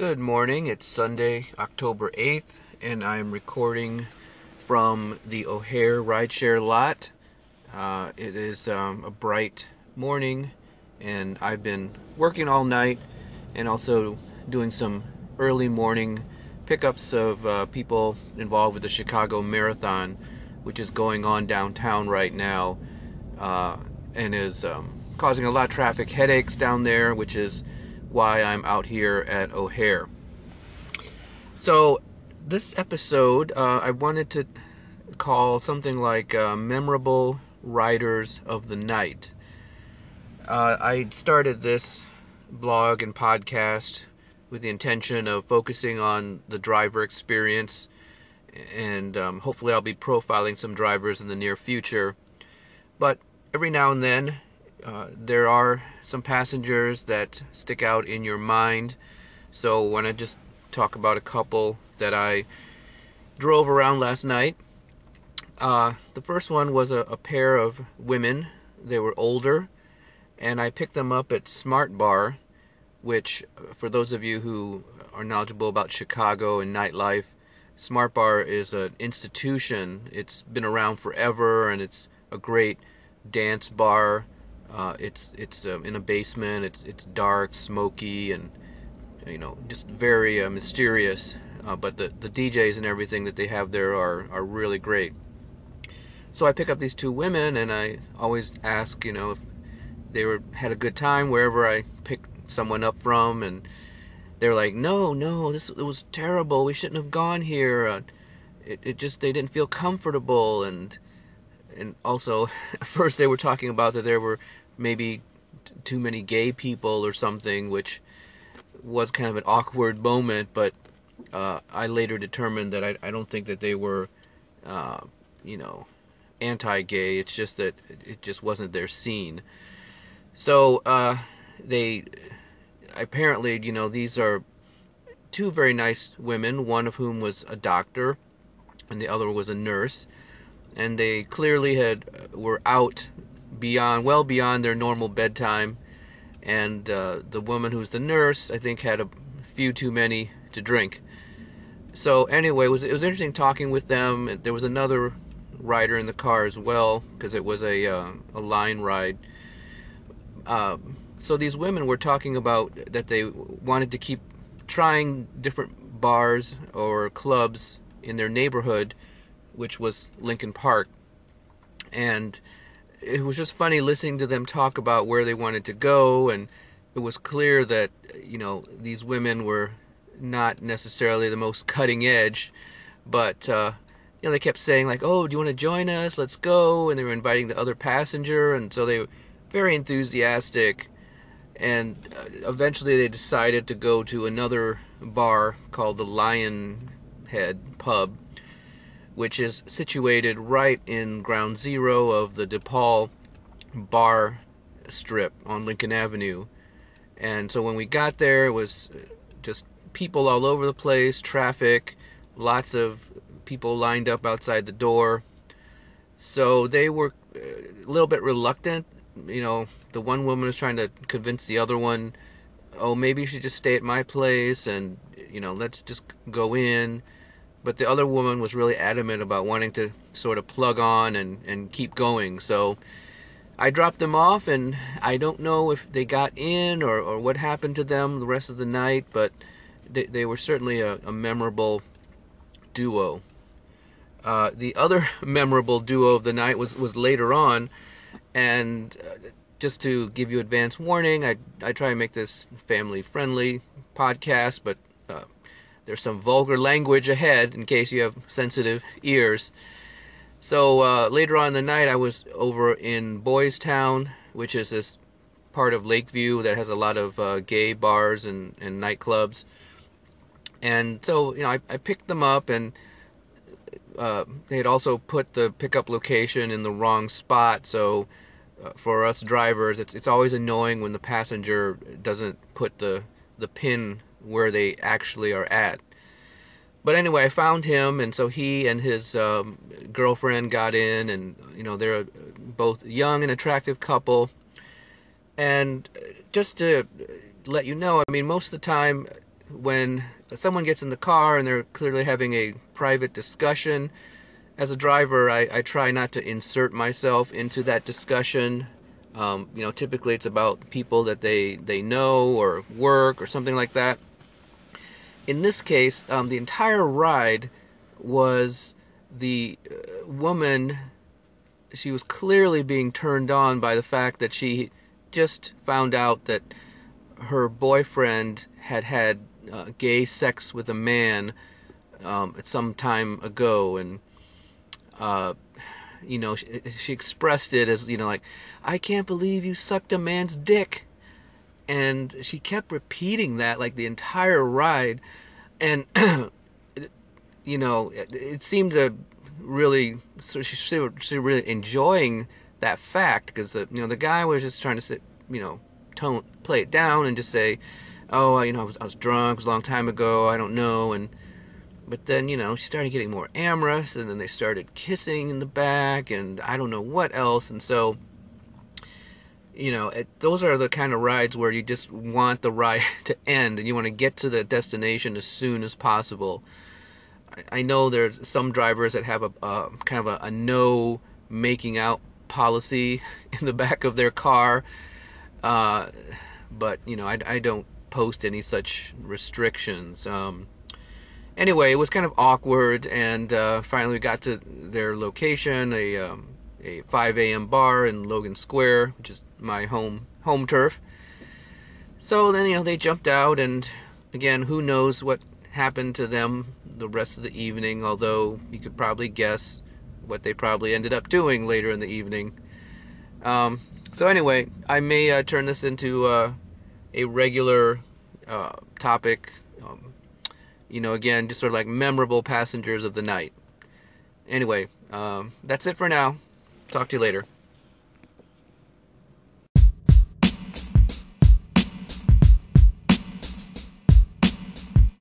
Good morning. It's Sunday, October 8th, and I'm recording from the O'Hare rideshare lot. Uh, it is um, a bright morning, and I've been working all night and also doing some early morning pickups of uh, people involved with the Chicago Marathon, which is going on downtown right now uh, and is um, causing a lot of traffic headaches down there, which is why I'm out here at O'Hare. So, this episode uh, I wanted to call something like uh, Memorable Riders of the Night. Uh, I started this blog and podcast with the intention of focusing on the driver experience, and um, hopefully, I'll be profiling some drivers in the near future. But every now and then, uh, there are some passengers that stick out in your mind. So, when I just talk about a couple that I drove around last night. Uh, the first one was a, a, pair of women. They were older, and I picked them up at Smart Bar, which, for those of you who are knowledgeable about Chicago and nightlife, Smart Bar is an institution. It's been around forever, and it's a great dance bar. Uh, it's it's um, in a basement. It's it's dark, smoky, and you know just very uh, mysterious. Uh, but the the DJs and everything that they have there are are really great. So I pick up these two women, and I always ask, you know, if they were had a good time wherever I pick someone up from, and they're like, no, no, this it was terrible. We shouldn't have gone here. Uh, it it just they didn't feel comfortable, and and also first they were talking about that there were maybe too many gay people or something, which was kind of an awkward moment. But uh, I later determined that I, I don't think that they were, uh, you know, anti-gay. It's just that it just wasn't their scene. So uh, they apparently, you know, these are two very nice women. One of whom was a doctor, and the other was a nurse. And they clearly had were out beyond, well beyond their normal bedtime. And uh, the woman who's the nurse, I think, had a few too many to drink. So anyway, it was it was interesting talking with them. There was another rider in the car as well because it was a uh, a line ride. Um, so these women were talking about that they wanted to keep trying different bars or clubs in their neighborhood, which was Lincoln Park, and it was just funny listening to them talk about where they wanted to go and it was clear that you know these women were not necessarily the most cutting edge but uh, you know they kept saying like oh do you want to join us? Let's go and they were inviting the other passenger and so they were very enthusiastic and uh, eventually they decided to go to another bar called the lion head pub which is situated right in ground zero of the DePaul bar strip on Lincoln Avenue. And so when we got there, it was uh, just people all over the place, traffic, lots of people lined up outside the door. So they were uh, a little bit reluctant. You know, the one woman was trying to convince the other one, oh, maybe you should just stay at my place and, you know, let's just go in but the other woman was really adamant about wanting to sort of plug on and, and keep going. So I dropped them off, and I don't know if they got in or, or what happened to them the rest of the night, but they, they were certainly a, a memorable duo. Uh, the other memorable duo of the night was, was later on, and uh, just to give you advance warning, I, I try and make this family friendly podcast, but there's some vulgar language ahead in case you have sensitive ears. So uh, later on in the night, I was over in Boys Town, which is this part of Lakeview that has a lot of uh, gay bars and, and nightclubs. And so, you know, I, I picked them up, and uh, they had also put the pickup location in the wrong spot. So uh, for us drivers, it's it's always annoying when the passenger doesn't put the the pin where they actually are at. But anyway, I found him, and so he and his um, girlfriend got in, and you know they're both young and attractive couple. And just to let you know, I mean, most of the time, when someone gets in the car and they're clearly having a private discussion, as a driver, I, I try not to insert myself into that discussion. Um, you know, typically it's about people that they, they know or work or something like that. In this case, um, the entire ride was the uh, woman, she was clearly being turned on by the fact that she just found out that her boyfriend had had uh, gay sex with a man um, at some time ago, and uh, you know, she, she, expressed it as, you know, like, I can't believe you sucked a man's dick. And she kept repeating that like the entire ride. And, you know, it, it, seemed to really, so she, she, she really enjoying that fact because the, you know, the guy was just trying to sit, you know, tone, play it down and just say, oh, you know, I was, I was drunk, it was a long time ago, I don't know. And, but then, you know, she started getting more amorous, and then they started kissing in the back, and I don't know what else. And so, you know, it, those are the kind of rides where you just want the ride to end, and you want to get to the destination as soon as possible. I, I know there's some drivers that have a, a kind of a, a no making out policy in the back of their car, uh, but you know, I, I don't post any such restrictions. Um, anyway, it was kind of awkward, and uh, finally we got to their location, a um, a 5 a.m. bar in Logan Square, which is my home home turf. So then you know they jumped out, and again, who knows what happened to them the rest of the evening? Although you could probably guess what they probably ended up doing later in the evening. Um, so anyway, I may uh, turn this into uh, a regular uh, topic. Um, you know, again, just sort of like memorable passengers of the night. Anyway, um, that's it for now. Talk to you later.